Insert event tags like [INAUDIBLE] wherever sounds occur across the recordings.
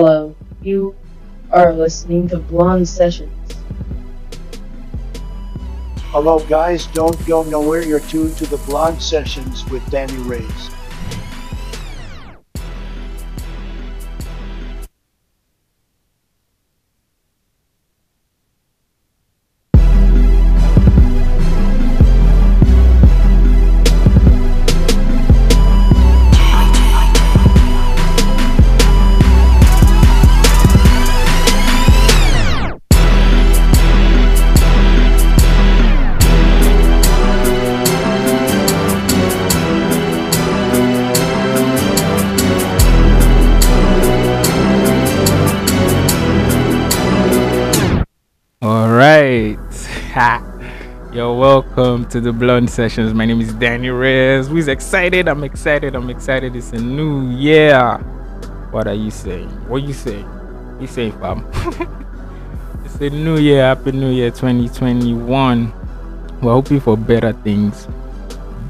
Hello, you are listening to Blonde Sessions. Hello, guys. Don't go nowhere. You're tuned to the Blonde Sessions with Danny Reyes. To the Blonde Sessions. My name is Danny Reyes. Who's excited? I'm excited. I'm excited. It's a new year. What are you saying? What you saying? You saying, fam? [LAUGHS] it's a new year. Happy New Year 2021. We're hoping for better things.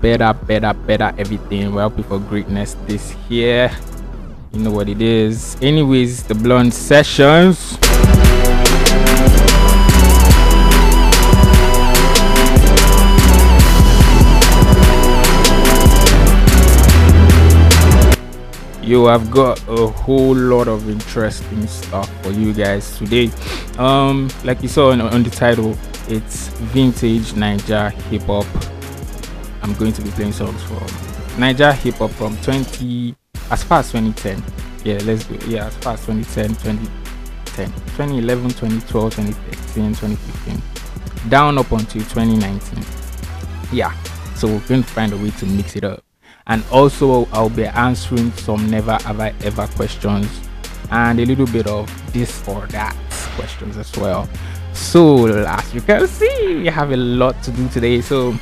Better, better, better everything. We're hoping for greatness this year. You know what it is. Anyways, the Blonde Sessions. Yo, I've got a whole lot of interesting stuff for you guys today. Um, like you saw on, on the title, it's vintage Naija hip hop. I'm going to be playing songs from Naija hip hop from 20 as far as 2010. Yeah, let's go. Yeah, as far as 2010, 2010, 2011, 2012, 2013, 2015, down up until 2019. Yeah, so we're going to find a way to mix it up and also I'll be answering some never have I ever questions and a little bit of this or that questions as well. So as you can see, we have a lot to do today. So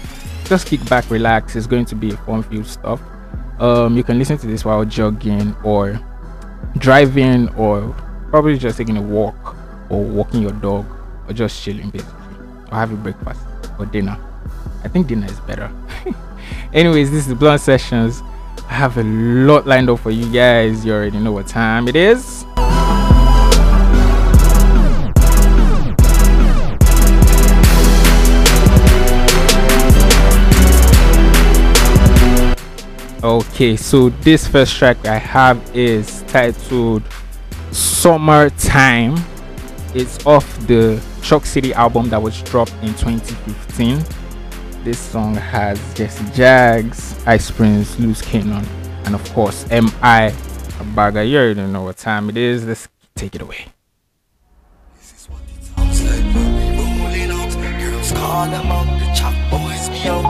just kick back, relax. It's going to be fun filled stuff. Um, you can listen to this while jogging or driving or probably just taking a walk or walking your dog or just chilling basically or having breakfast or dinner. I think dinner is better. [LAUGHS] Anyways, this is Blunt Sessions. I have a lot lined up for you guys. You already know what time it is. Okay, so this first track I have is titled Summertime. It's off the Choc City album that was dropped in 2015 this song has Jesse Jagz, Ice Prince, Loose Kanon, and of course M.I. Abaga. You already know what time it is. Let's take it away. This is what it sounds like rolling out. Girls call them out, the chop boys out.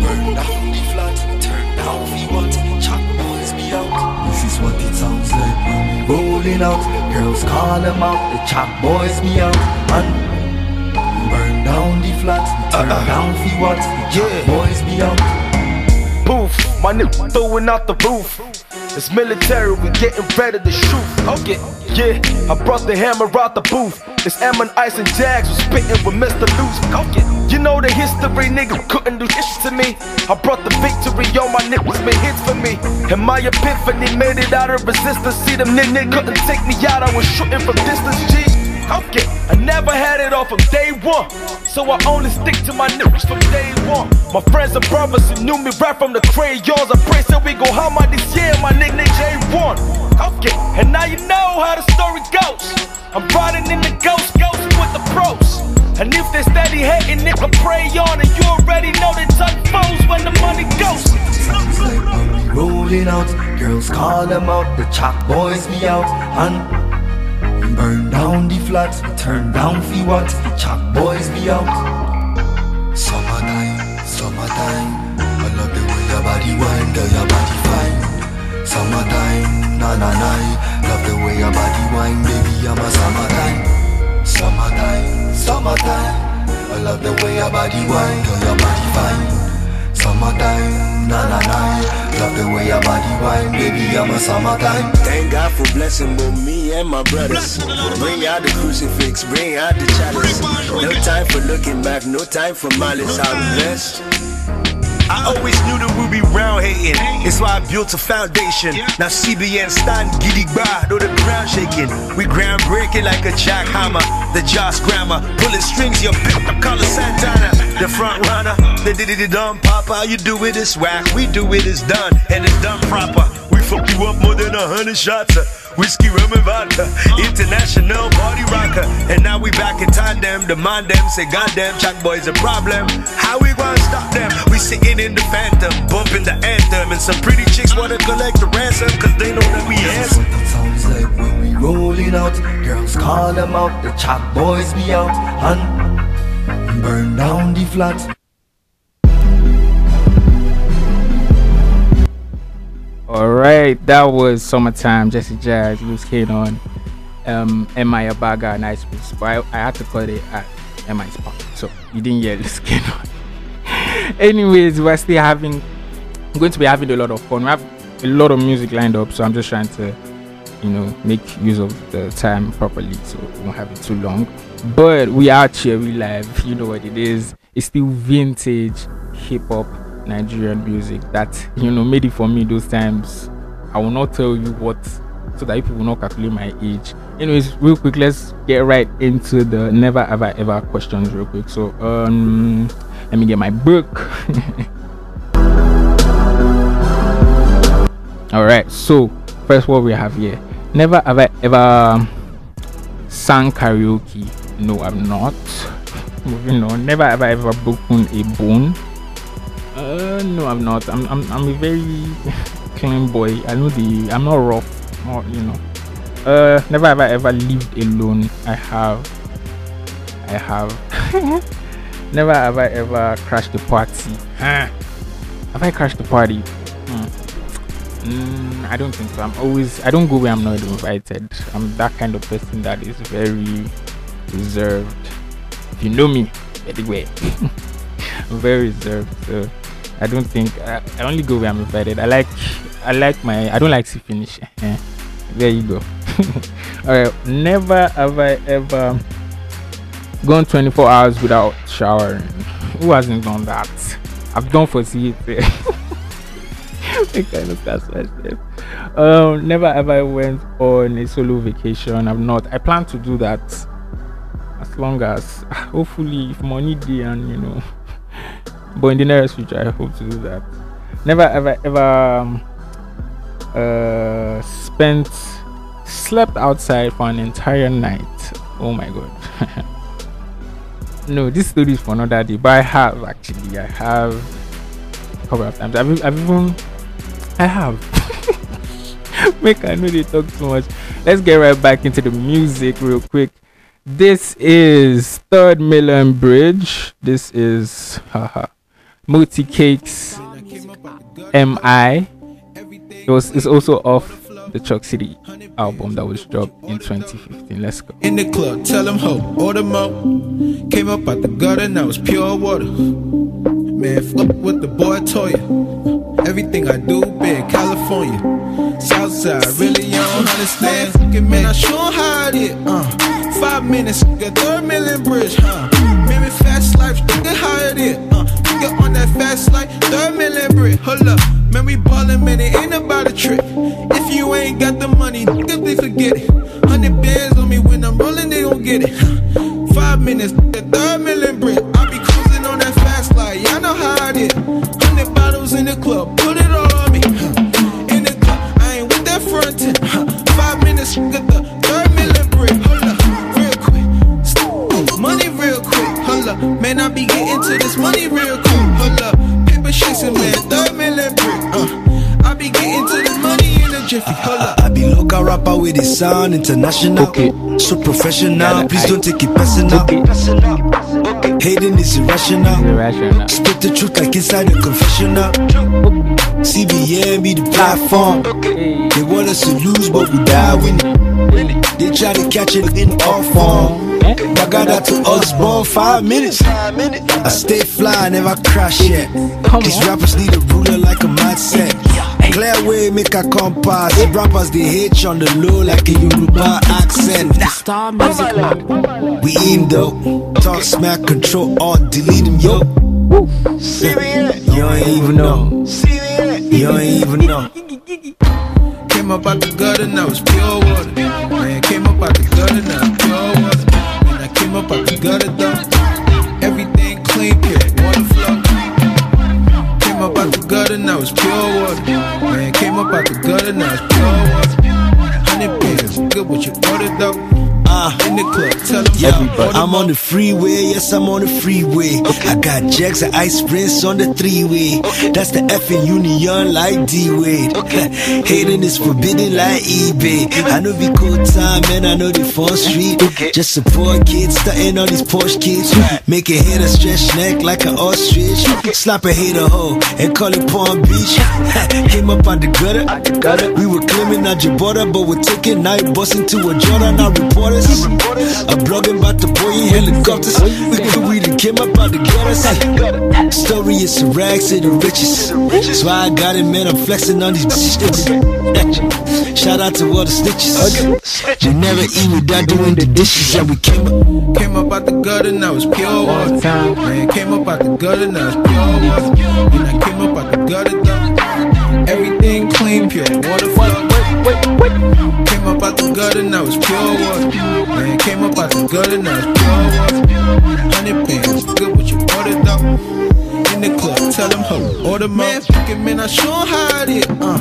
Burn down the flat, turn down the what? Chop boys out. This is what it sounds like rolling out. Girls call them out, the chop boys out. Burn down the flat, turn uh-uh. down the what? Yeah, boys be out. booth. My nigga throwing out the roof. It's military, we getting ready to shoot. Okay, yeah, I brought the hammer out the booth. It's M and Ice and Jagz, we spitting with Mr. Loose. Okay, you know the history, nigga couldn't do this to me. I brought the victory, all my niggas made hits for me. And my epiphany made it out of resistance. See them niggas couldn't take me out, I was shooting from distance, G. Okay, I never had it all from day one. So I only stick to my niggas from day one. My friends and brothers who knew me right from the crayons. I pray so we go hammer this year, my nickname J1. Okay, and now you know how the story goes. I'm riding in the ghost, ghost with the pros. And if they steady hating, nigga, pray on. And you already know they turn foes when the money goes. Rolling out. Girls call them out, the chop boys be out. And burn down the flats, we turn down fi what? Chop boys be out. Summertime, summertime. I love the way your body wind, girl, your body fine. Summertime, na na na. Love the way your body wine, baby, I'm a summertime. Summertime, summertime. I love the way your body wine, girl, your body fine. Summertime, na na na. Love the way your body wine, baby, I'm a summertime. Thank God for blessing both me and my brothers. Bring out the crucifix, bring out the chalice. No time for looking back, no time for malice. I'm blessed. I always knew that we'd be round hating. It's why I built a foundation. Now CBN stand giddy bar, though the ground shaking. We groundbreaking like a jackhammer. The Josh grammar, pulling strings, your pick the color Santana. The front runner, the diddy dumb papa. You do it, it's whack. We do it, it's done, and it's done proper. We fuck you up more than a hundred shots. uh, Whiskey, rum, and vodka. International party rocker. And now we back in tandem. Demand them, say goddamn, Chuck boy's a problem. How we gonna stop them? We sitting in the phantom, bumping the anthem. And some pretty chicks wanna collect the ransom, cause they know that we handsome. What it sounds like when we rolling out. Girls call them out, the chat boys be out. And burn down the flat. All right, that was summertime. Jesse Jagz, Loose Kanon, um, M.I. Abaga, and Ice. But I, I had to call it at M.I. Spark. So you didn't hear Loose Kanon. [LAUGHS] Anyways, we're still having, I'm going to be having a lot of fun. We have a lot of music lined up, so I'm just trying to, you know, make use of the time properly so we won't have it too long. But we are here, live. You know what it is. It's still vintage hip hop Nigerian music that you know made it for me those times. I will not tell you what so that people will not calculate my age. Anyways, real quick, let's get right into the never ever ever questions real quick. So um let me get my book. [LAUGHS] Alright, so first what we have here. Never have I ever sang karaoke. No, I'm not. Moving on. Never have I ever broken a bone. Uh, no, I'm not. I'm, I'm, I'm a very [LAUGHS] clean boy. I know the. I'm not rough, or you know. Uh, never have I ever lived alone. I have. I have. [LAUGHS] never have I ever crashed the party. Huh. Have I crashed the party? Mm, I don't think so. I'm always. I don't go where I'm not invited. I'm that kind of person that is very reserved. If you know me, anyway. [LAUGHS] I'm very reserved. So I don't think I, I only go where I'm invited. I like I like my I don't like to finish. Eh, there you go. [LAUGHS] Alright. Never have I ever gone 24 hours without showering. Who hasn't done that? I've done for see it. Kind of myself. Um, never have I went on a solo vacation. I'm not. I plan to do that as long as [SIGHS] hopefully if money day and you know [LAUGHS] but in the nearest future i hope to do that. Never ever ever um, uh spent slept outside for an entire night. Oh my god. [LAUGHS] No this story is for another day but i have actually. I have a couple of times. I've, I've even i have. [LAUGHS] Make i know they talk too much. Let's get right back into the music real quick this is Third Mainland Bridge this is haha multi cakes mi it was it's also off the Choc City album that was dropped in 2015 let's go In the club, tell them ho, order mo. Came up out the gutter, now it's pure water. Man, fuck with the boy Toya. Everything I do, big California. Southside, really, you don't understand. Fucking man, I sure hide it. Uh, five minutes, get Third Mainland Bridge, huh? Maybe fast life, nigga hide it. Uh, nigga on that fast life, Third Mainland Bridge. Hold up, man, we ballin', man, it ain't about a trick. If you ain't got the money, nigga, they forget it. Hundred bands on me when I'm rolling, they gon' get it. Five minutes, sound international. Okay. So professional, Yeah, please I- don't take it personal. Okay. Hating is irrational. Irrational. Spit the truth like inside a confessional. CBN be the platform. They want us to lose, but we die winning. They try to catch it in all form. I got out to us, born five minutes. I stay fly, never crash yet. These rappers need a ruler like a mindset. Clear way, make a compass. Rappers they hate you on the low like a Yoruba accent. Star Music Lab. We in though. Talk smack, control, all delete them, yo. Yo, You ain't even know. You ain't even know. Came up out the gutter, now it's pure water. Man, came up out the gutter, now it's pure water. Man, I came up out the gutter, though. Gutter, now it's pure water. Man, came up out the gutter, now it's pure water. Hundred bands, good what you ordered, though. Uh, In the club, tell them yeah, I'm on the freeway, yes, I'm on the freeway. I got Jagz and Ice Prince on the three way. That's the F effing union like D Wade. [LAUGHS] Hating is forbidden like eBay. I know we cool time, man, I know the 4th Street. Just support kids, stunting on these Porsche kids. Make a hater stretch neck like an ostrich. Slap a hater hoe and call it Palm Beach. [LAUGHS] Came up out the gutter. We were claiming your border, but we're taking night bus into a Jordan. Our reporters. I'm blogging about the boy in helicopters. We could we done came up out the gutter. Story is a rags to the riches. That's why I got it, man. I'm flexing on these bitches. Shout out to all the snitches. We never eat without doing the dishes, and we came up. Came up out the gutter, now it's pure water. Man, came up out the gutter, now it's pure water. And I came up out the gutter, though. Everything clean, pure water Came up out the gutter, now it's pure water. Man, came up out the gutter, now it's pure water. Hundred bands, good what you ordered, though. In the club, tell them ho, order man, fucking man, I show 'em how it. Uh,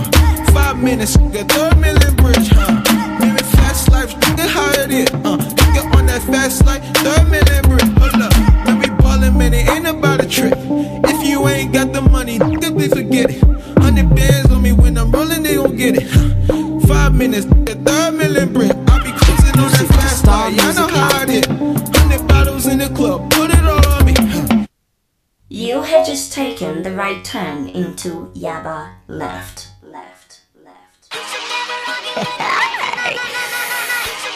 five minutes, get Third Mainland Bridge, huh? Living fast life, nigga, how it. Uh, nigga on that fast life, Third Mainland Bridge. Hold up, when we ballin', man, it ain't about a trip. If you ain't got the money, nigga, please forget it. Hundred bands on me when I'm rolling, they gon' get it. Five minutes, get Third Mainland Bridge. I be cruising on that fast life, y'all know how it is. Hundred bottles in the club, put it all on me. You had just taken the right turn into Yaba left. Left. Left.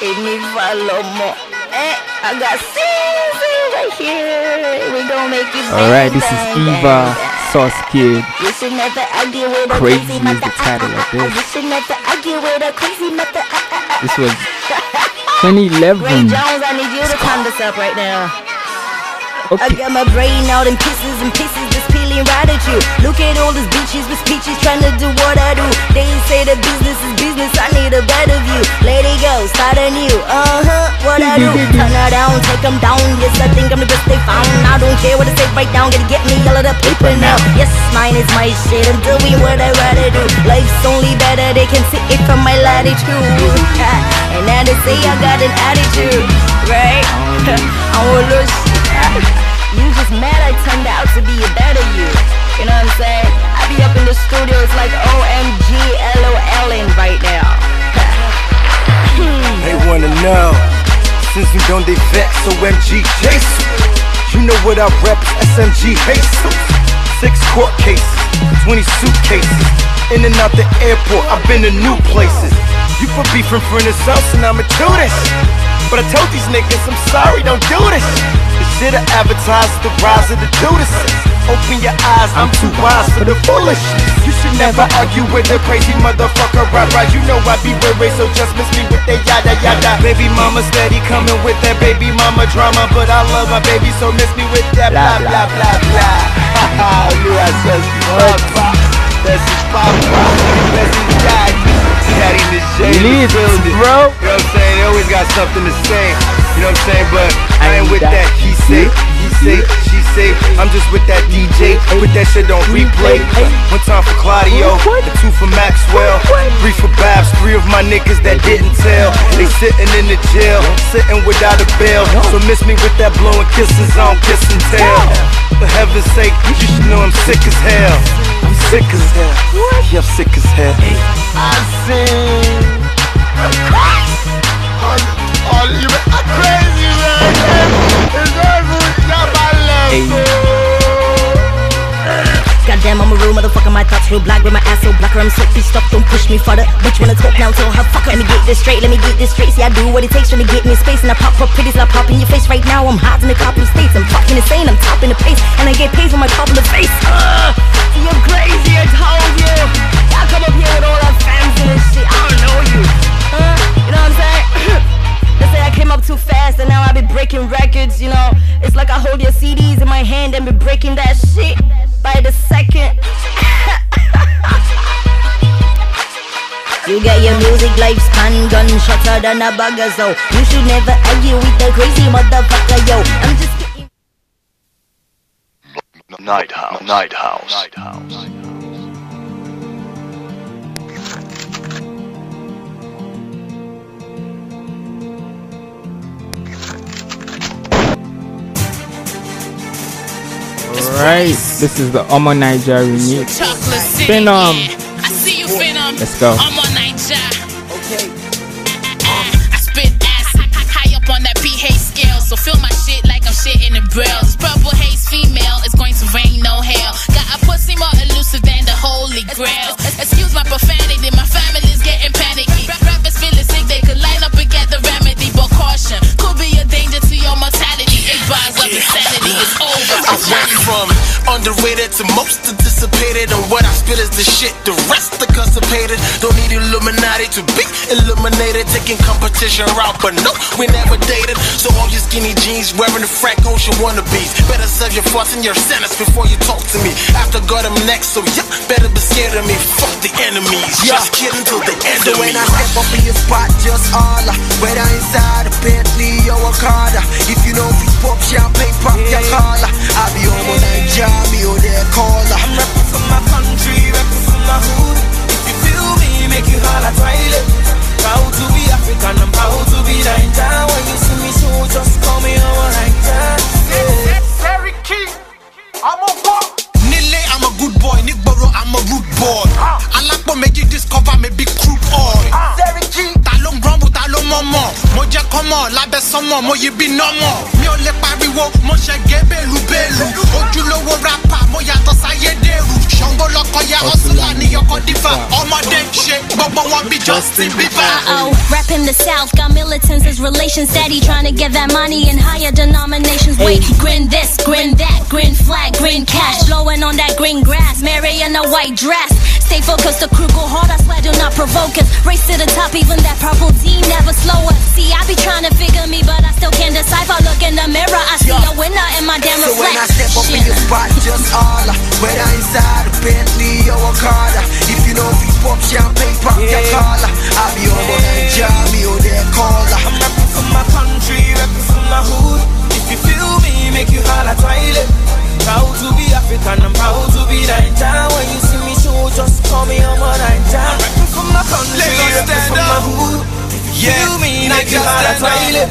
If me follow more. Eh, I got Caesar right here. We gon' make it Alright, this is bang, bang, Eva bang. Sauce Kid. You should never argue with a Crazy is the title of this. should never argue with a crazy mother. This was Ray 2011. Jones, I need you to this up right now. I got my brain out in pieces and pieces just peeling right at you. Look at all these bitches with speeches trying to do what I do. They say the business is business, I need a better view. Let it go, start anew. Uh huh, what I do. Turn her down, take them down. Yes, I think I'm the best they found. I don't care what they say right down, gotta get me all of the paper now. Yes, mine is my shit, I'm doing what I rather do. Life's only better, they can see it from my latitude. [LAUGHS] And now they say I got an attitude, right? [LAUGHS] I want to [LAUGHS] you I turned out to be a better you. You know what I'm saying? I be up in the studio, it's like OMG LOLing right now. [LAUGHS] They wanna know Since we don't they vex OMG Jesus You know what I rep SMG Jesus Six court cases 20 suitcases In and out the airport I've been to new places You put beef in front of us and I'ma do this But I told these niggas I'm sorry don't do this I advertise the rise of the Judases Open your eyes, I'm too wise for the foolish. You should never argue with a crazy motherfucker, right? Right? You know I be way, way, so just miss me with that yada yada. Baby mama steady coming with that baby mama drama, but I love my baby, so miss me with that blah blah blah blah. Haha, [LAUGHS] you are smart. This is Papa, this is Daddy. Daddy in the shade, Release, bro. You know what I'm saying? They always got something to say. You know what I'm saying? But I ain't with that. He say, he say, she say. I'm just with that DJ. Put that shit on replay. One time for Claudio, the two for Maxwell, three for Babs, three of my niggas that didn't tell. They sitting in the jail, sitting without a bail. So miss me with that blowing kisses on kiss and tell. For heaven's sake, you should know I'm sick as hell. I'm sick as hell. Yeah, I'm sick as hell. I sing. Goddamn, I'm a real motherfucker, my thoughts real black with my ass so blacker. I'm so pissed off, don't push me further. Bitch, wanna talk now, tell her fuck her. Let me get this straight, let me get this straight. See, I do what it takes trying to get me space. And I pop up pretties, I pop in your face right now. I'm hot in the couple states. I'm fucking insane, I'm topping the pace. And I get paid for my pop in face. Uh, you're crazy, I told you. Get your music lifespan gun shotter than a bugger, so you should never argue with the crazy motherfucker, yo. I'm just kidding. Knighthouse. Night House. Knighthouse. Alright, this is the Omo Naija remix. Chocolate um, City. Phenom. yeah. I see you, Phenom. Let's go. I'm on Naija. Okay. I spit acid high up on that pH scale, so feel my shit like I'm shitting in braille. This purple haze female is going to rain no hail. Got a pussy more elusive than the holy grail. Excuse my profanity, my family's getting panicky. Rappers feeling sick, they could line up and get the remedy, but caution could be a danger to your mortality. Eight bars of insanity It's over. I went from underrated to most anticipated, and what I spit is the shit. The rest are constipated. Don't need Illuminati to be illuminated. Taking competition route, but no, we never dated. So all your skinny jeans wearing the Frank Ocean wannabes. Better serve your thoughts and your sentence before you talk to me. After got them next, so yeah, better be scared of me. Fuck the enemies. Just kidding till the end So of when me. I step up in your spot, just holler Whether inside a Bentley or a Carter If you know if you pop champagne, pop your collar I be on my Naija, me or their caller I'm rapping for my country, rapping for my hood If you feel me, make you holler toilet Proud to be African, I'm proud to be Naija When you see me show, just call me on my Naija yeah. Very key. I'm a walk. Nile, I'm a good boy. Nigboro, I'm a rude boy. Ah. Alápò méjì discover mi big crude oil. Very mọ̀? Mo jẹ́ kọ́mọ̀ lábẹ́ sánmọ̀, mo yí bí nọ́mọ̀. Mi ò lè pariwo, mo ṣe gé bẹ́lúbẹ́lú. Ojúlówó rapper, mo yàtọ̀ sáyédèrú. Ṣàngó lọkọ̀ ya ọ̀sùnlá ní ọkọ̀ dífà. Ọmọdé ṣe gbogbo wọn bí Justin Bieber. Uh-oh, rapping the South, got militants as relations steady, trying to get that money in higher denominations. Wait, grin this, grin that, grin flag, grin cash, blowing on that green grass, Mary in a white dress. Stay focused, the crew go hard, I swear do not provoke us. Race to the top, even that purple D never slow us. See, I be trying to figure me, but I still can't decipher. Look in the mirror, I see a winner in my damn reflection. So when I step up in your spot, just holler. Whether inside a Bentley or a Carter If you know if you pop champagne, pop your collar. I be on my Naija, me or their caller. I'm rapping for my country, rapping for my hood. If you feel me, make you holler toilet. Proud to be African, I'm proud call me on my Naija I'm rapping for my country, stand for my up. hood If you feel me, make you Naija, holler stand up.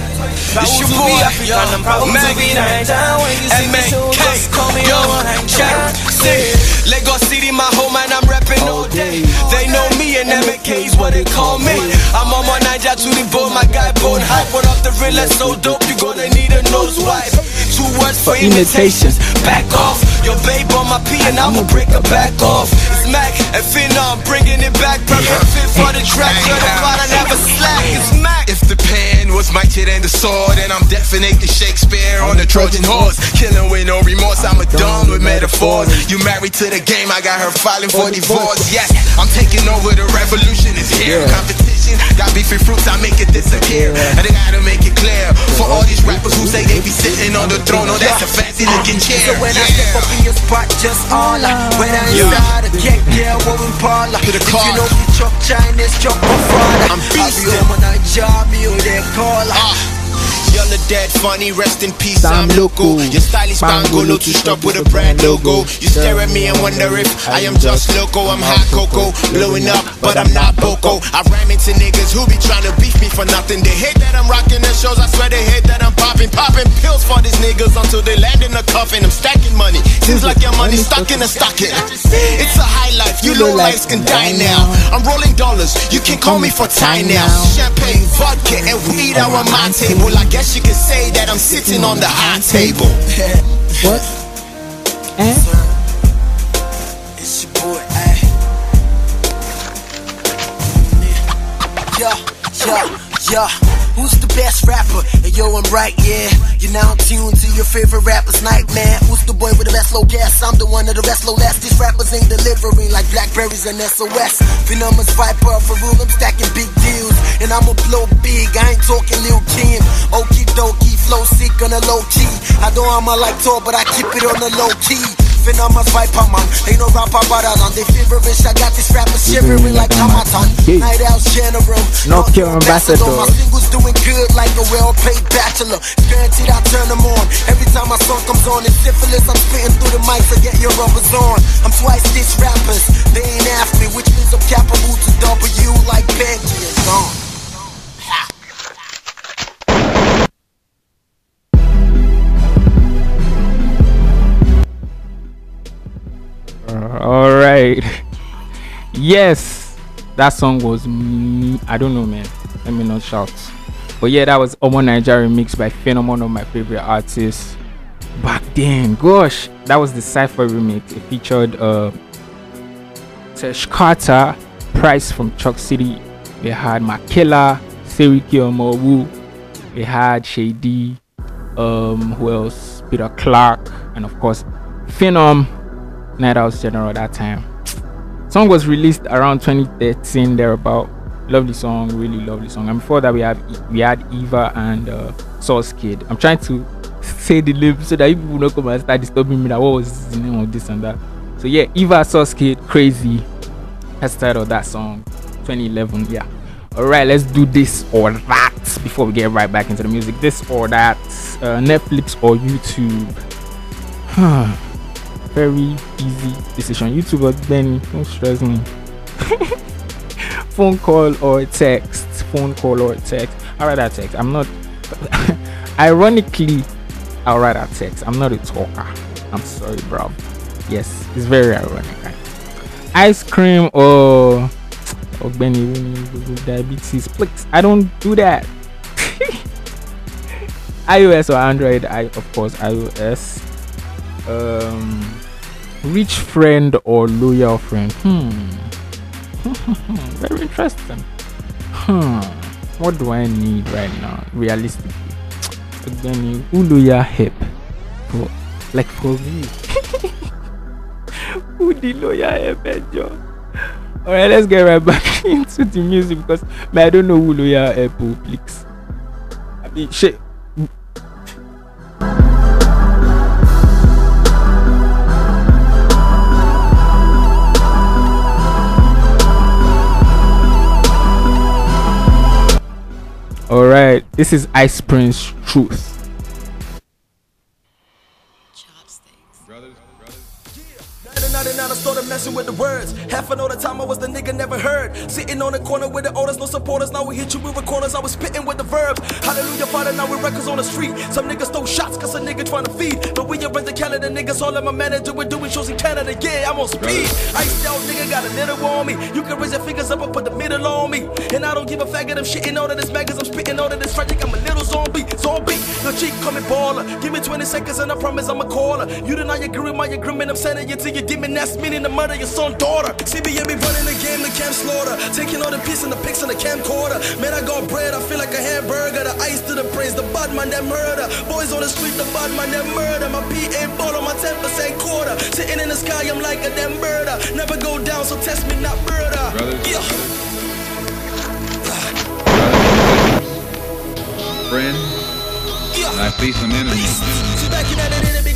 It's your boy, African, I'm proud to be Naija When you see me just call me on my check, Naija see, Lagos City, my home, and I'm rapping all day. They know me, and MK's what they call me. I'm on my Naija to the bone, my guy bone hype. One of the realest, so dope, you gonna need a nose wipe. Two words for imitations, back off. Your babe on my P, and I'ma break her back off. It's Mac and Finna, I'm bringing it back. Perfect fit for the track, certified, I never slack. It's Mac. If the pen was mightier than the sword, and I'm definitely Shakespeare on the Trojan horse. Killing with no remorse, I'm a dumb with metaphors. You married to the game, I got her filing for divorce. Yes, I'm taking over the revolution is here. Competition, got beefy fruits, I make it disappear. And I gotta make it clear for all these rappers who say they be sitting on the throne. Oh, that's a fancy looking chair. So when I step up in your spot, just holler Whether Yeah. inside a cake, yeah, or in parlor To the If car. you know me chop Chinese, chop my father I'm I be beastin'. on my me or their caller ah. You're the dead funny, rest in peace, I'm loco. Your style is Bangolo to stop with a brand logo. You stare at me and wonder if I am just loco. I'm hot cocoa, blowing up, but I'm not Boko. I ram into niggas who be trying to beef me for nothing. They hate that I'm rocking the shows, I swear they hate that I'm popping. Popping pills for these niggas until they land in a coffin. I'm stacking money, seems like your money stuck in a stocking. It's a high life, you low lives can die now. I'm rolling dollars, you can call me for time now. Champagne, vodka, and weed are on my table. I guess you could say that I'm sitting on the high table. [LAUGHS] What? Eh? It's your boy, ay. Yeah, yeah, yeah. Best rapper? And yo, I'm right, yeah. You're now tuned to your favorite rapper's nightmare. Who's the boy with the best low gas? I'm the one of the best low last. These rappers ain't delivering like blackberries and SOS. Phenomen's viper for rule, I'm stacking big deals. And I'ma blow big, I ain't talking Lil Kim. Okie dokie, flow sick on a low key. I know I'm a like tall, but I keep it on the low key. Phenomenal viper man. Ain't no rapper better than the feverish. I got this rapper shivering like Harmattan. Night Owl's general. Knock your ambassador. My singles doing good like a well-paid bachelor. Guaranteed I turn them on. Every time my song comes on, it's syphilis. I'm spitting through the mic, so get your rubbers on. I'm twice this rappers. They ain't after me, which means I'm capital to W like Benji is gone. All right. yes, that song was. I don't know, man. Let me not shout. But yeah, that was Omo Nigeria remix by Phenom, one of my favorite artists back then. Gosh, that was the Cypher remix. It featured uh, Tesh Carter, Price from Choc City. They had Makila, Seriki Omowu. They had Shady. Um, who else? Peter Clark, and of course, Phenom. Knighthouse General that time. Song was released around 2013 there thereabout. Lovely song, really lovely song. And before that we have we had Eva and uh, Sauce Kid. I'm trying to say the name so that people don't come and start disturbing me that what was the name of this and that. So yeah, Eva Sauce Kid, crazy. That's the title of that song. 2011, yeah. Alright, let's do this or that before we get right back into the music. This or that. Uh, Netflix or YouTube. [SIGHS] Very easy decision. YouTuber Benny, don't stress me. [LAUGHS] phone call or text. Phone call or text. I rather text. I'm not. [LAUGHS] Ironically, I'll rather text. I'm not a talker. I'm sorry, bro. Yes, it's very ironic. Ice cream or or Benny diabetes. Please, I don't do that. [LAUGHS] iOS or Android? I of course iOS. Um, rich friend or loyal friend? Hmm. [LAUGHS] Very interesting. Hmm. What do I need right now? Realistically. Again, who loyal help? For, like for me. [LAUGHS] who the loyal help Joe? Alright, let's get right back [LAUGHS] into the music because man, I don't know who loyal help please. I mean shit. All right, this is Ice Prince Truth. With the words. Half an all the time I was the nigga never heard. Sitting on the corner with the orders, no supporters. Now we hit you with recorders. I was spitting with the verbs. Hallelujah, Father, now with records on the street. Some niggas throw shots cause a nigga trying to feed. But we are the Canada niggas, all of my manager, we're doing shows in Canada. Yeah, I'm on speed. Ice out nigga got a little on me. You can raise your fingers up and put the middle on me. And I don't give a faggot, I'm shitting all of this maggots. I'm spitting all of this tragic. I'm a little zombie, zombie. The cheek coming baller. Give me 20 seconds and I promise I'm a caller. You deny your agree with my agreement. I'm sending you till you give me that's meaning the murder your son daughter. CBM be running the game, the camp slaughter. Taking all the piece and the pics and the camcorder. Man, I got bread, I feel like a hamburger. The ice to the praise, the bad man that murder. Boys on the street, the bad man that murder. My PA ball on my 10% quarter. Sitting in the sky, I'm like a damn murder. Never go down, so test me not murder. Brothers. Yeah. Friend, Yeah. I see some enemies. Back in that it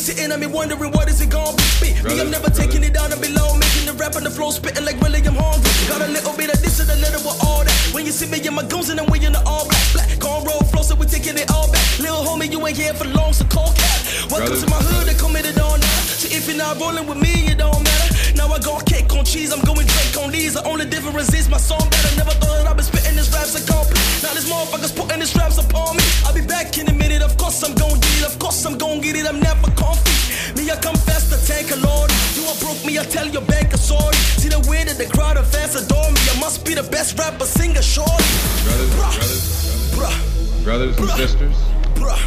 sitting and me wondering what is it gonna be. Me, I'm never taking it down and below, making the rap on the floor, spitting like William hungry. Got a little bit of this and a little with all that. When you see me in my goons and I'm we in the all black, black. Corn roll flow, so we taking it all back. Little homie, you ain't here for long, so call cat. Welcome Brothers. to my hood, they committed on now. So if you're not rolling with me, it don't matter. Now I got cake on cheese, I'm going Drake on these. The only difference is my song better. Never thought that I'd this raps a complete. Now this motherfucker's putting his raps upon me. I'll be back in a minute, of course I'm gon' get it, of course I'm gon' get it, I'm never comfy. Me, I come fast to tank a lord. You are broke me, I tell your bank a sorry. See the way that the crowd of fans adore me. I must be the best rapper, singer, shorty. Brothers, Bruh, brothers, bruh, brothers and sisters. bruh.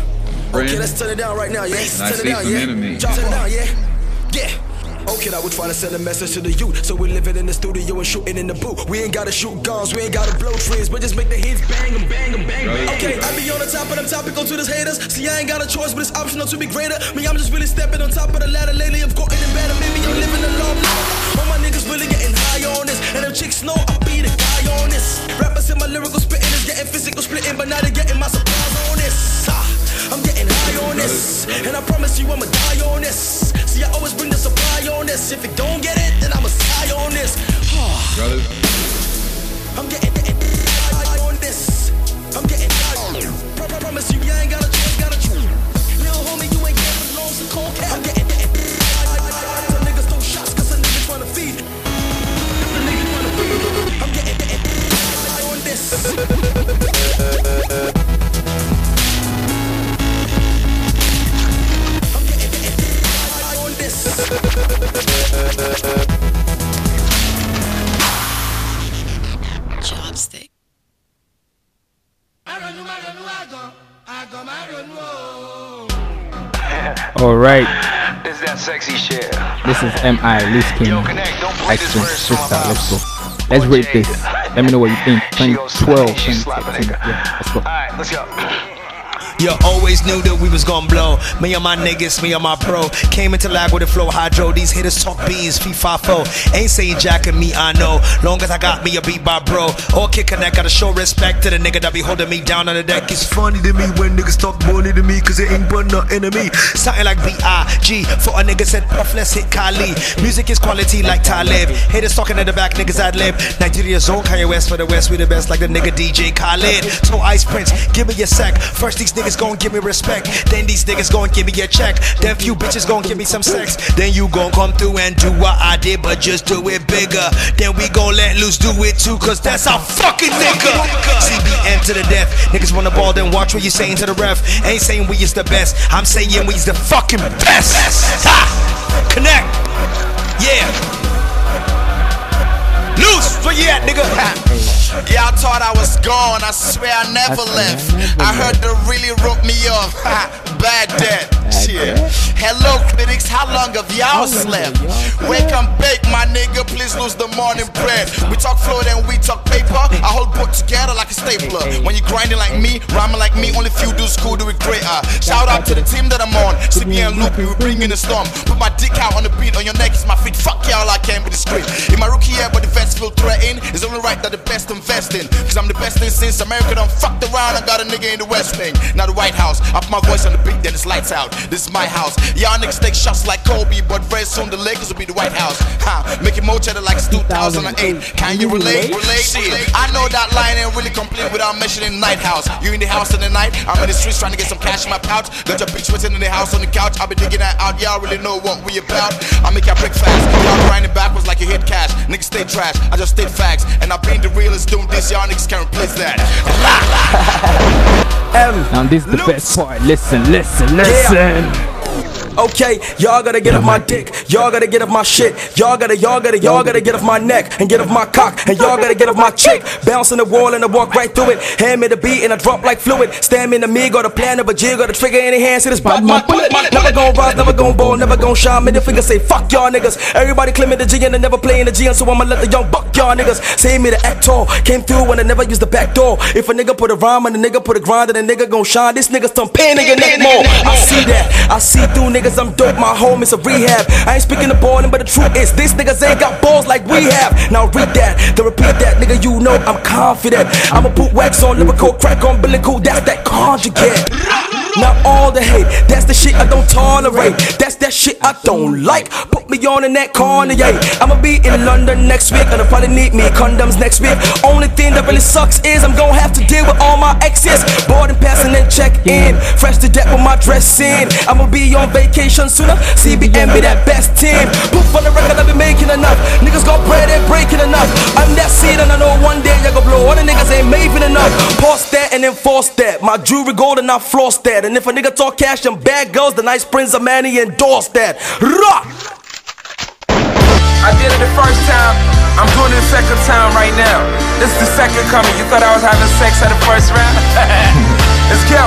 Okay, let's turn it down right now, yeah? And I turn see it down, some yeah? enemies. It down, yeah? Yeah. Okay, now we're trying to send a message to the youth. So we're living in the studio and shooting in the booth. We ain't gotta shoot guns, we ain't gotta blow trees, but just make the hits bang and bang and bang. bang. Okay, I be on the top of them topical to this haters. See, I ain't got a choice, but it's optional to be greater. Me, I'm just really stepping on top of the ladder lately. I've gotten it better. Maybe I'm living a long life. All my niggas really getting high on this. And them chicks know I be the guy on this. Rappers in my lyrical spitting is getting physical splitting, but now they're getting my supplies on this. Ah, I'm getting high on this. And I promise you I'ma die on this. See, I always bring the supply on this. If it don't get it, then I'ma sigh on this. [SIGHS] Mi Liz King. Ice Cream Freestyle. Let's go. Let's rate this. Let me know what you think. [LAUGHS] 2012, 2013. Yeah, let's go. Alright, let's go. You always knew that we was gonna blow. Me and my niggas, me and my pro. Came into lag with a flow hydro. These hitters talk beans, FIFA foe. Ain't saying Jack and me, I know. Long as I got me a beat by bro. All kick connect, gotta show respect to the nigga that be holding me down on the deck. It's funny to me when niggas talk money to me, cause it ain't but to me. Something like B.I.G. For a nigga said, puff, let's hit Kali. Music is quality like Talib. Haters talking in the back, niggas ad lib. Nigeria zone, Kanye West for the West, we the best like the nigga DJ Khaled. So Ice Prince, give me a sec. First these niggas gon' give me respect. Then these niggas gon' give me a check. Then few bitches gon' give me some sex. Then you gon' come through and do what I did, but just do it bigger. Then we gon' let loose do it too, cause that's our fucking nigga. CBN to the death. Niggas wanna ball, then watch what you saying to the ref. Ain't saying we is the best. I'm saying we's the fucking best. Ha! Connect. Yeah. Loose. Where you at, nigga? Y'all thought I was gone, I swear I never left. I heard they really wrote me off. [LAUGHS] Bad debt. Shit. Hello, critics, how long have y'all slept? Wake and bake, my nigga, please lose the morning bread. We talk flow, then we talk paper. I hold book together like a stapler. When you grinding like me, rhyming like me, only few do school do it greater. Uh. Shout out to the team that I'm on. CBN Loop, we bring in the storm. Put my dick out on the beat, on your neck is my feet. Fuck y'all, I can't be discreet. In my rookie year, but the fans feel threatened. It's only right that the best invest in. Cause I'm the best thing since America done fucked around. I got a nigga in the West Wing. Now the White House. I put my voice on the beat, then it's lights out. This is my house. Y'all niggas take shots like Kobe, but very soon the Lakers will be the White House. Ha, making more cheddar like it's 2008. Can you relate? Relate? Shit. I know that line ain't really complete without mentioning Knighthouse. You in the house in the night? I'm in the streets trying to get some cash in my pouch. Got your bitch waiting in the house on the couch. I'll be digging that out. Y'all really know what we about. I make y'all break fast. Y'all grinding backwards like you hit cash. Niggas stay trash. I just state facts. And I've been the realest doing this. Y'all niggas can't replace that. [LAUGHS] Now this is the best part. Listen, listen, listen man. Okay, y'all gotta get off my dick. Y'all gotta get off my shit. Y'all gotta, y'all gotta, y'all gotta get off my neck and get off my cock. And y'all gotta get off my chick. Bounce on the wall and I walk right through it. Hand me the beat and I drop like fluid. Stand me in the me, got a plan of a jig, got a trigger in the hand. See this bad my bullet. Never gon' rise, never gon' ball, never gon' shine. Middle finger say fuck y'all niggas. Everybody claiming the G and they never playing the G, and so I'ma let the young buck y'all niggas. Say me the act tall. Came through when I never used the back door. If a nigga put a rhyme and a nigga put a grind, then a nigga gon' shine. This nigga's some pain in your neck more. I see that. I see through niggas. I'm dope. My home is a rehab. I ain't speaking the balling, but the truth is this niggas ain't got balls like we have. Now read that, then repeat that, nigga. You know I'm confident. I'ma put wax on lyrical, crack on umbilical. That's that conjugate. Not all the hate, that's the shit I don't tolerate. That's that shit I don't like. Put me on in that corner, yeah. I'ma be in London next week, gonna probably need me condoms next week. Only thing that really sucks is I'm gonna have to deal with all my exes. Boarding, passing, and then check in. Fresh to death with my dress in. I'ma be on vacation sooner. CBN be that best team. Poof on the record, I be making enough. Niggas got bread, ain't breaking enough. I'm that seed, and I know one day you go blow. All the niggas ain't making enough. Pause that and enforce that. My jewelry gold and I floss that. And if a nigga talk cash and bad girls, the nice Prince of Manny endorse that. Rock! I did it the first time. I'm doing it the second time right now. This is the second coming. You thought I was having sex at the first round? [LAUGHS] Let's go.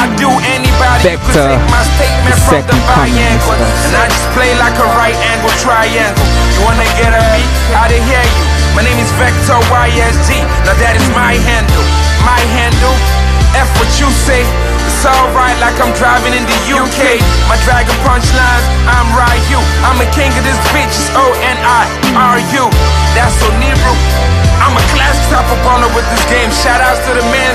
I do anybody you could take my statement the from the second coming, biangle And I just play like a right angle triangle You wanna get at me? I didn't hear you My name is Vector YSG Now that is my handle My handle F what you say. It's alright like I'm driving in the UK My dragon punchlines I'm Ryu. I'm a king of this bitch It's O-N-I-R-U That's Oniru I'm a class top on with this game. Shoutouts to the man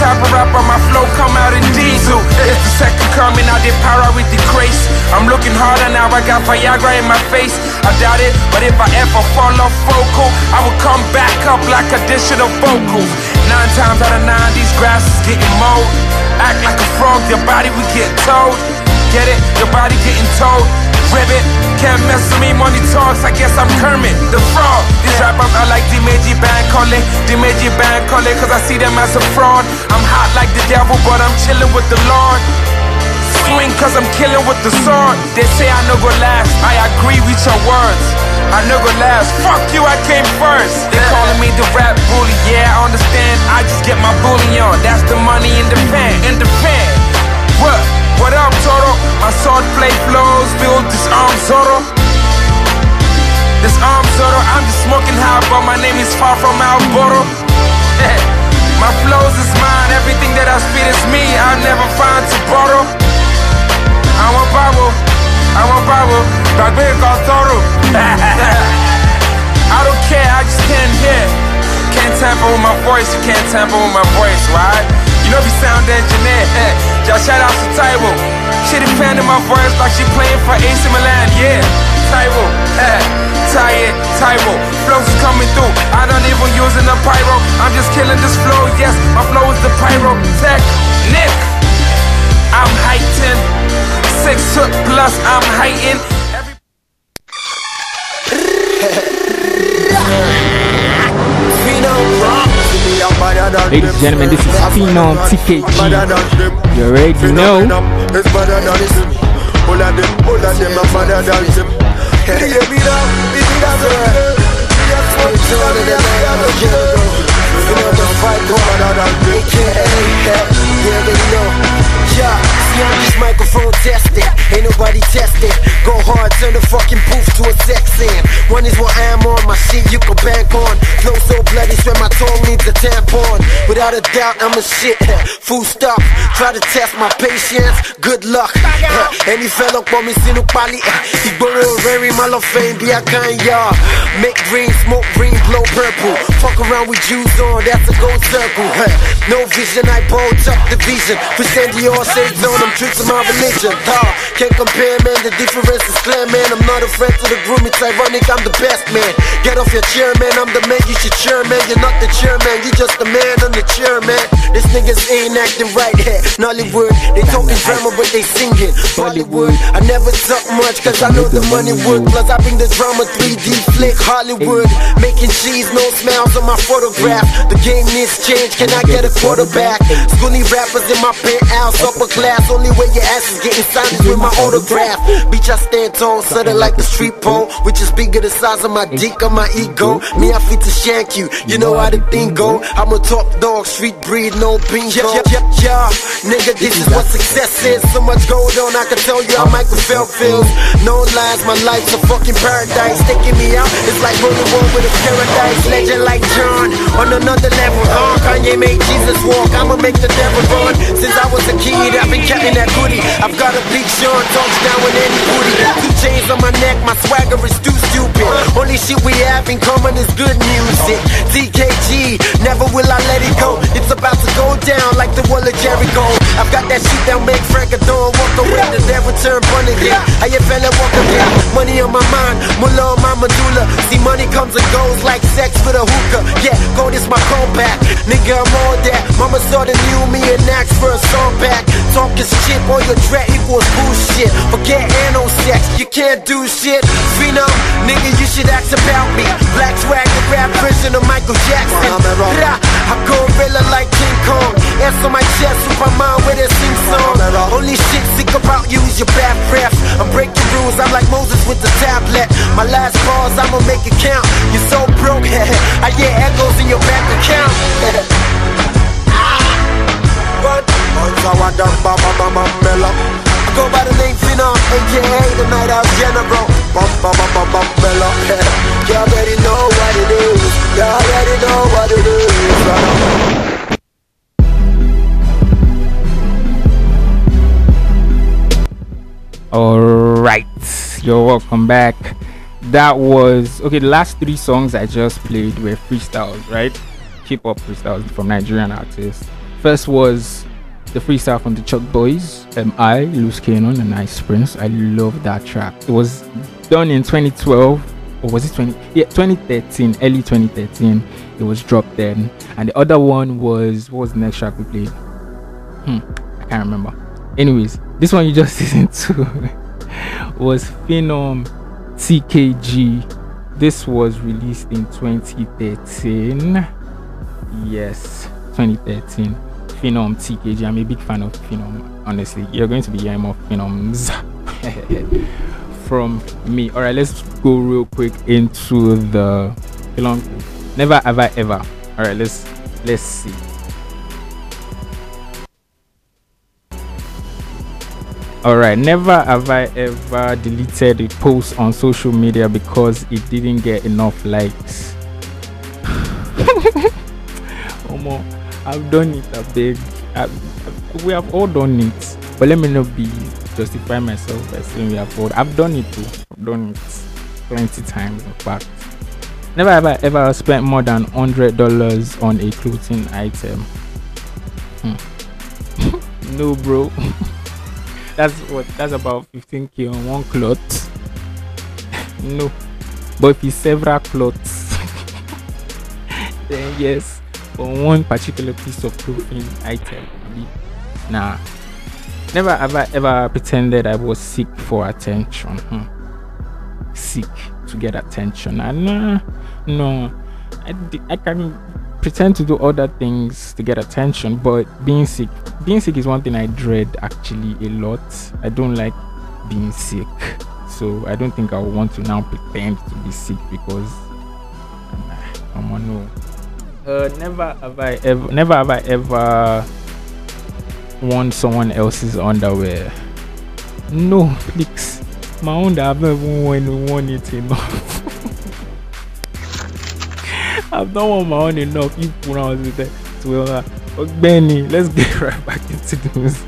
Zizu rapper, rapper, my flow come out in diesel. It's the second coming, I did para with the grace. I'm looking harder now, I got Viagra in my face. I doubt it, but if I ever fall off focal, I will come back up like additional vocals. Nine times out of nine, these grasses getting mowed. Act like a frog, your body we get towed. Get it? Your body getting towed. Ribbit, can't mess with me, money talks, I guess I'm Kermit, the frog. These rappers are like Dimeji Bankole, Dimeji Bankole, cause I see them as a fraud. I'm hot like the devil, but I'm chilling with the Lord. Swing cause I'm killing with the sword. They say I no go last, I agree with your words. I no go last, fuck you, I came first. They calling me the rap bully, yeah, I understand. I just get my bully on, that's the money in the pan, in the pan. What? What up, Toro? My sword play flows, build this arm Zoro. This arm Zoro, I'm just smoking high, but my name is far from Marlboro. [LAUGHS] my flows is mine, everything that I spit is me, I'll never find to borrow. I'm a bubble, I'm a bubble, but big Toro. [LAUGHS] I don't care, I just can't hear. Can't tamper with my voice, you can't tamper with my voice, right? You know, be sound engineer. [LAUGHS] Just shout out to Taiwo. She defending my voice like she playing for AC Milan. Yeah, Taiwo. Eh. Ty Taiwo. Flows is coming through. I don't even using the pyro. I'm just killing this flow. Yes, my flow is the pyro. Tech Nick. I'm heightened. Six foot plus. I'm heightened. [LAUGHS] Ladies and gentlemen, this is Phenom TKG. You already know. Now. Yeah, I'm just microphone testing. Ain't nobody testing. Go hard, turn the fucking booth to a sex scene. One is what I am on, my shit you can bank on. Flow so bloody, swear my tongue needs a tampon. Without a doubt, I'm a shit. [LAUGHS] Full stop. Try to test my patience. Good luck. [LAUGHS] Any fellow for me, sinu pali. [LAUGHS] Igboro very mal of fame, be a kind y'all. Make green, smoke green, blow purple. Fuck around with Jews on, that's a gold circle. No vision, I bolt up the vision. Pretend you all say zone, I'm true to my religion. Dawg, can't compare, man, the difference is clear, man. I'm not a friend to the groom, it's ironic, I'm the best, man. Get off your chair, man, I'm the man, you should cheer, man. You're not the chairman, you're just the man on the chair, man. This niggas ain't acting right here. Nollywood, they talking drama, but they singing. Bollywood, I never talk much, cause I know the money work. Plus, I bring the drama 3D flick, Hollywood. Making cheese, no smiles on my photograph. The game needs change, can I get a quarterback? Schooly rappers in my penthouse, upper class. Only way your ass is getting signed is with my autograph. Bitch, I stand tall, settle like the street pole, which is bigger the size of my dick or my ego. Me, I fit to shank you, you know how the thing go. I'm a top dog, street breed, no bingo. Yeah, yeah, yeah, nigga, this is what success is. So much gold on, I can tell you how Michael Phelps feels. No lies, my life's a fucking paradise. Taking me out, it's like rolling one with a paradise. Legend like John, on another level. Oh, Kanye made Jesus walk, I'ma make the devil run. Since I was a kid, I've been counting that goodie. I've got a big Sean, touchdown with any booty. Two chains on my neck, my swagger is too stupid. Only shit we have in common is good music. DKG, never will I let it go. It's about to go down like the wall of Jericho. I've got that shit that make Frank Adore walk away. The devil turn bunny again. How you fella walk away? Money on my mind, mullah on my medulla. See, money comes and goes like sex with a hookah. Yeah, gold is my compact. Nigga, I'm all that. Mama saw the new me and asked for a song back. Talking shit, your dread equals bullshit. Forget anal sex, you can't do shit. Phenom, nigga, you should ask about me. Black swag, the rap version of Michael Jackson. I gorilla like King Kong. On my chest, Superman with a sing song. Only shit sick about you is your bad breath. I'm breaking rules, I'm like Moses with the tablet. My last calls, I'ma make it count. You're so broke, [LAUGHS] I hear echoes in your bank account. [LAUGHS] Run, once I go by the name Phenom, aka the Knighthouse General. Bum, Bella. [LAUGHS] you already know what it is. You already know what it is. Right? Alright, you're welcome back. That was okay. The last three songs I just played were freestyles, right? Hip hop freestyles from Nigerian artists. First was the freestyle from the Choc Boiz, um, I, Loose Kanon, and Ice Prince. I love that track. It was done in 2012, or was it 20? Yeah, 2013, early 2013. It was dropped then. And the other one was, what was the next track we played? Hmm, I can't remember. Anyways, this one you just [LAUGHS] listened to [LAUGHS] was Phenom TKG. This was released in 2013. Yes, 2013. Phenom TKG. I'm a big fan of Phenom. Honestly, you're going to be hearing more Phenoms [LAUGHS] from me. All right, let's go real quick into the long. Never have I ever. All right, let's let's see. All right, never have I ever deleted a post on social media because it didn't get enough likes. I've done it, I beg. I, I- we have all done it, but let me not be justify myself by saying we have all. I've done it too. I've done it plenty times, in fact. Never have I ever spent more than hundred dollars on a clothing item. Hmm. [LAUGHS] no, bro. [LAUGHS] that's what that's about 15k on one cloth. [LAUGHS] no, but if it's several clothes, then yes, on one particular piece of clothing item. Nah, never have I ever pretended I was sick for attention. Hmm. Sick to get attention. And no, I, I can pretend to do other things to get attention, but being sick, being sick is one thing I dread actually a lot. I don't like being sick, so I don't think I want to now pretend to be sick because nah, I'm on no. Uh, never have I ever, never have I ever worn someone else's underwear. No, please. My own I've not even worn, worn it enough. [LAUGHS] I've not worn my own enough. You pronounce it. So, uh, Benny, let's get [LAUGHS] right back into this.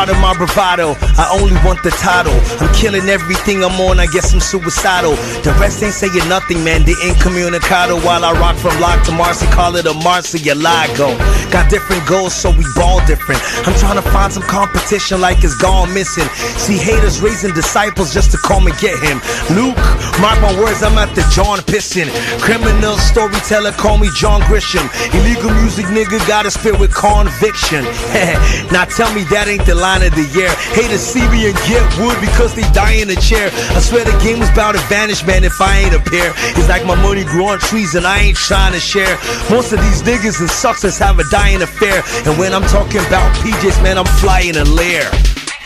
Part of my bravado, I only want the title. I'm killing everything I'm on, I guess I'm suicidal. The rest ain't saying nothing, man. The incommunicado while I rock from Lock to Marcy, call it a Murcielago. Got different goals, so we ball different. I'm trying to find some competition like it's gone missing. See haters raising disciples just to come and get him. Luke, mark my words, I'm at the John Piston. Criminal storyteller, call me John Grisham. Illegal music nigga got a spit with conviction. [LAUGHS] now tell me that ain't the line of the year. Haters see me and get wood because they die in a chair. I swear the game was about to vanish, man, if I ain't appear. It's like my money grew on trees and I ain't trying to share. Most of these niggas and success have a dying affair. And when I'm talking about PJs, man, I'm flying a lair.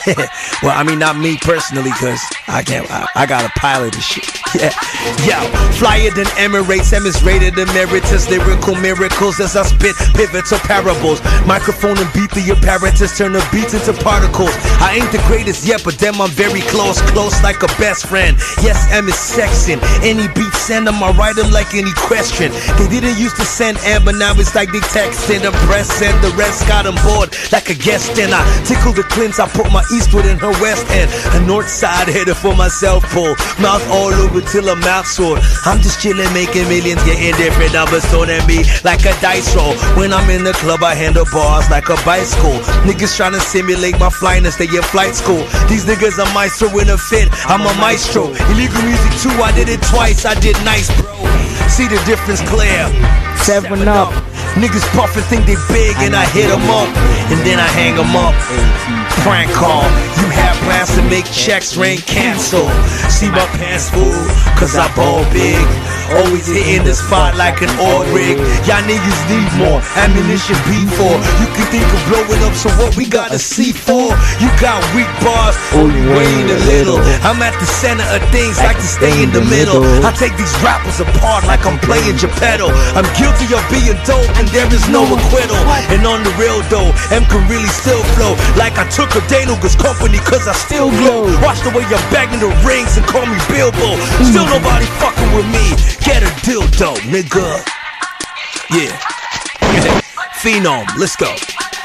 [LAUGHS] well, I mean, not me personally, cause I can't. I, I got a pilot and shit. [LAUGHS] Yeah, yo, flyer than Emirates, is rated emeritus, lyrical miracles as I spit pivotal parables. Microphone and beat the apparatus, turn the beats into particles. I ain't the greatest yet, but them I'm very close, close like a best friend. Yes, M is sexing. Any beat, send them, I write them like any question. They didn't used to send M, but now it's like they texting press and the rest got on board like a guest. And I tickle the clints, I put my eastward in her west end. A north side headed for my south pole. Mouth all over till I'm mouth sore. I'm just chilling, making millions, getting different numbers thrown at me like a dice roll. When I'm in the club, I handle bars like a bicycle. Niggas trying to simulate my and stay in flight school. These niggas are maestro in a fit. I'm a maestro. Illegal music too, I did it twice. I did nice, bro. See the difference clear. Seven up. Niggas puffin' think they big and I hit 'em up. And then I hang 'em up. Prank call. You have plans to make checks, rain cancel. See my pants full, cause I ball big. Always hitting the spot like an oil rig. Y'all niggas need more ammunition B4. You can think of blowing up, so what we got a C4? You got weak bars, only weighing a little. I'm at the center of things, like to stay in the middle. I take these rappers apart like I'm playing Geppetto. I'm guilty of being dope, and there is no acquittal. And on the real though, M can really still flow. Like I took a Danuga's company, cause I still glow. Watch the way you're bagging the rings and call me Bilbo. Still nobody fucking with me. Get a dildo, nigga. Yeah. Phenom, let's go.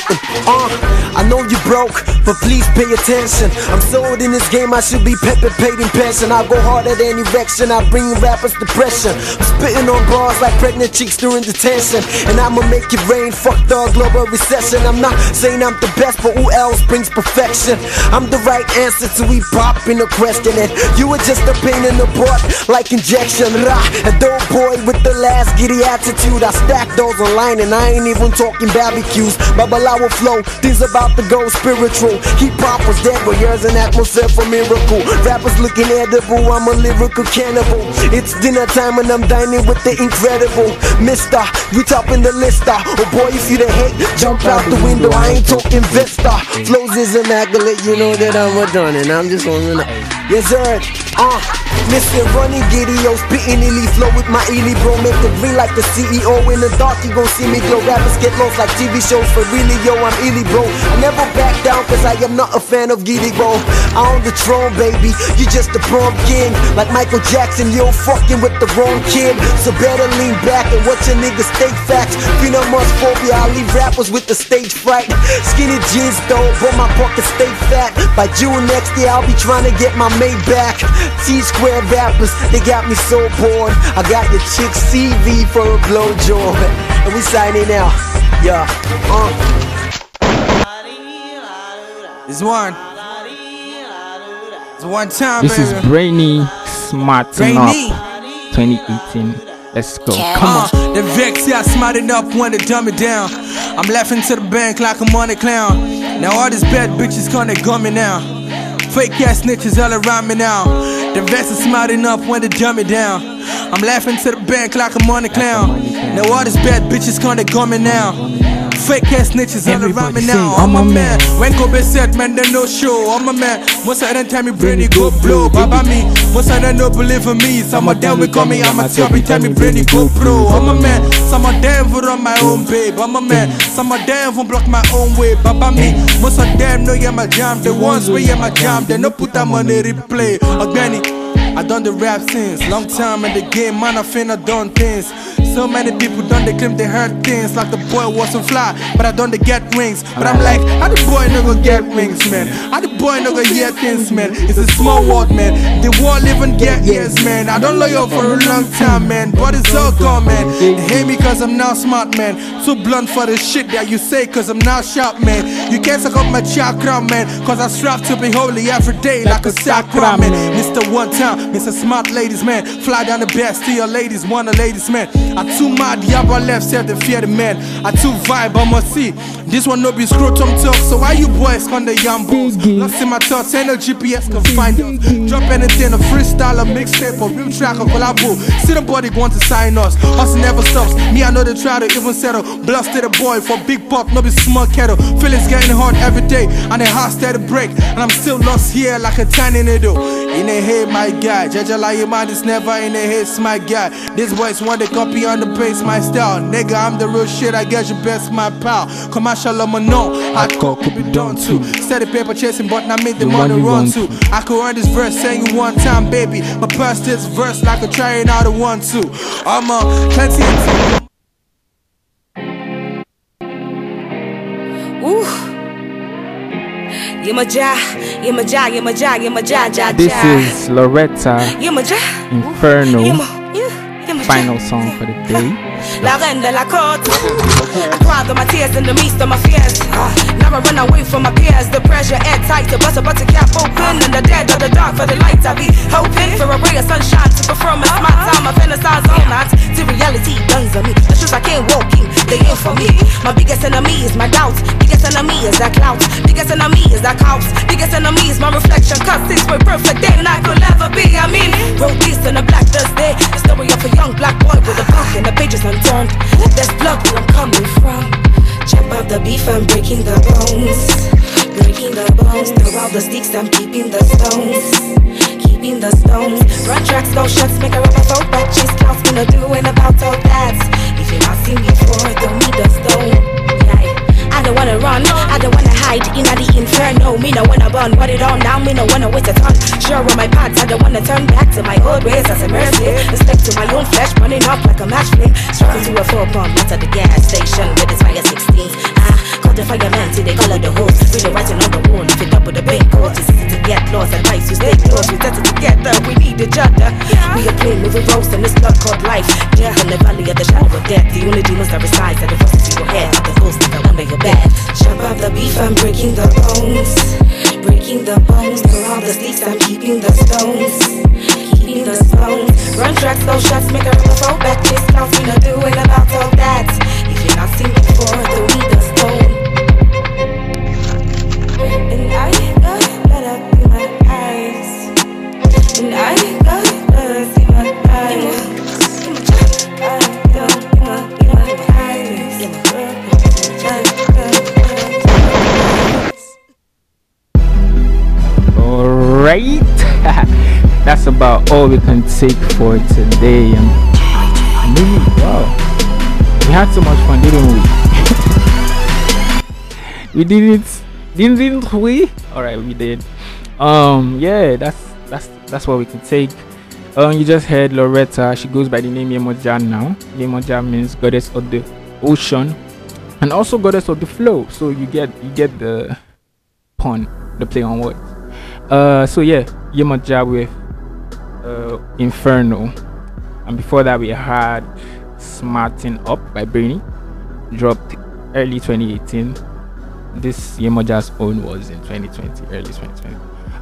System. Uh, I know you broke, but please pay attention. I'm sold in this game, I should be pepper paid in pension. I go hard harder than erection, I bring rappers depression. I'm spitting on bars like pregnant cheeks during detention. And I'ma make it rain, fuck the global recession. I'm not saying I'm the best, but who else brings perfection? I'm the right answer to we pop in a question. And you were just a pain in the butt, like injection. Rah, a dope boy with the last giddy attitude. I stack those online, and I ain't even talking barbecues. Babalawo flow, things about to go spiritual. Hip hop was dead, but yours an atmosphere for miracle. Rappers looking edible, I'm a lyrical cannibal. It's dinner time and I'm dining with the incredible Mister. We top in the lister. Oh boy, if you the hate, jump out the window. I ain't talking Vista. Flows is immaculate, you know that I'm a done, and I'm just on the Yes, sir. Uh, Mr. Running Gideon, spitting illy flow with my illy bro. Make the green like the CEO in the dark. You gon' see me glow. Rappers get lost like TV shows. For really, yo, I'm illy bro. I never back down cause I am not a fan of Giddy bro. I own the throne, baby. You just a prom king. Like Michael Jackson, you're fucking with the wrong kid. So better lean back and watch your niggas state facts. Phenomusphobia, I leave rappers with the stage fright. Skinny jeans though, but my pockets stay fat. By June next year, I'll be trying to get my Maybach. T Square rappers, they got me so bored. I got your chick CV for a blowjob. And we signing out. Yeah. Uh. It's one. It's one time, This is baby. Brainy Smarting Brainy. Up 2018. Let's go. Come on. Uh, the vex, yeah, smart enough when to dumb it down. I'm laughing to the bank like a money clown. Now all these bad bitches gonna gun me now. Fake ass snitches all around me now. The vex is smart enough when to dumb it down. I'm laughing to the bank like a money clown. Now all these bad bitches gonna gun me now. Fake ass snitches all around me now. I'm a man. When go be set, man, they no show. I'm a man. Most of them tell me brainy go blow. Baba me. Most of them no believe in me. Some of them will call me. I'm a tell me, tell me brainy go pro. I'm a man. Some of them will run my own babe. I'm a man. Some of them will block my own way. Baba me. Most of them know yeah my jam. The ones where yeah my jam. They no put that money replay. Organic. I done the rap since long time in the game, man. I finna done things. So many people done they claim they heard things like the boy wasn't fly, but I done they get rings. But I'm like, how the boy go get rings, man? How the boy no go hear things, man? It's a small world, man. The world even get ears, man. I don't you for a long time, man. But it's all gone, man. They hate me cause I'm now smart, man. Too blunt for the shit that you say cause I'm now sharp, man. You can't suck up my chakra, man. Cause I strive to be holy every day like a sacrament. Mr. One Time, Mr. Smart Ladies, man. Fly down the best to your ladies, one of ladies, man. I too mad, yabba left, said the fear the man. I too vibe, I'ma see. This one no be scrotum talk, so why you boys on the yambos? In my thoughts, ain't no GPS can find us. Drop anything, a freestyle, a mixtape, a real track, a collabo. See the body want to sign us. Us never stops. Me, I know they try to even settle. Blasted a boy for big pop, no be small kettle. Feelings getting hard every day, and the heart steady break. And I'm still lost here like a tiny needle. In the head, my guy. Jaja like your mind is never in the head, my guy. These boys want to copy on the pace, my style. Nigga, I'm the real shit, I guess you best my pal. Commercial, I'm a no. Hardcore could be done too. Steady paper chasing, but not make the The money run run too. I could earn this verse saying you one time, baby. My past this verse like a trying out of one, two. I'm a plenty This is Loretta Yeah, my ja. Inferno. Yeah, my, yeah, yeah, my ja. Final song for the day. La reine de la côte. I cried all my tears in the midst of my fears. Now I run away from my peers. The pressure airtight, the bus about to cap open. In the dead of the dark for the light, I be hoping for a ray of sunshine to perform a smart time. I fantasize all night. To reality guns on me. The shoes I can't walk in, they ain't for me. My biggest enemy is my doubts. Biggest enemy is that clout. Biggest enemy is that cops. Biggest enemy is my reflection. Cause this way perfect than I could ever be. I mean, wrote this in a black Thursday. The story of a young black boy with a book and the pages unturned. There's blood where I'm coming from. Chop up the beef, I'm breaking the bones. Breaking the bones. Throw out the sticks, I'm keeping the stones. Keeping the stones. Run tracks, go shots, make a rubber throw back. Chase clouds, gonna do it about all that. If you not seen before, don't need a stone. Yeah. I don't wanna run, I don't wanna hide in the inferno. Me no wanna burn, what it on now, me no wanna wait a ton. Sure on my paths, I don't wanna turn back to my old ways as a mercy. Respect to my own flesh, burning up like a match flame. Struck into a full pump, not at the gas station with his fire 16. Ah, the fireman till they color the hose. Read the writing on the wall, it up with a big coat. Easy to get lost, advice you stay close. We settle together, we need each other. We are playing moving roles in this blood called life. Death in the valley of the shadow of death. The only demons that resides are the voices in your head, the ghosts that under your bed. Chop up the beef, I'm breaking the bones. Breaking the bones, for all the sticks, I'm keeping the stones. Keeping the stones. Run tracks, those shots, make a throw back. Discounts, we not doing about all that. If you're not seen before, throw me the stone. And I got blood in my eyes. And I got blood in my eyes. I in my eyes. Alright, [LAUGHS] that's about all we can take for today. And maybe, wow, we had so much fun, didn't we? [LAUGHS] we did it, didn't, didn't we? Alright, we did. Um, yeah, that's that's that's what we can take. Um, you just heard Loretta. She goes by the name Yemoja now. Yemoja means goddess of the ocean, and also goddess of the flow. So you get you get the pun, the play on words. Uh, so yeah, Yemoja with uh, Inferno, and before that we had Smarting Up by Bernie, dropped early 2018. This Yemoja's own was in 2020, early 2020.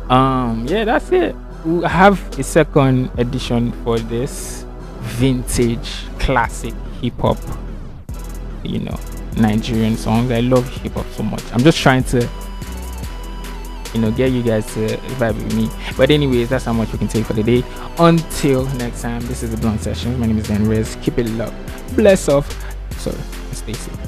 Um, yeah, that's it. We have a second edition for this vintage classic hip hop, you know, Nigerian songs. I love hip hop so much. I'm just trying to you know get you guys to vibe with me but anyways that's how much we can take for the day until next time this is the blunt session my name is dan rez keep it low bless off so stay safe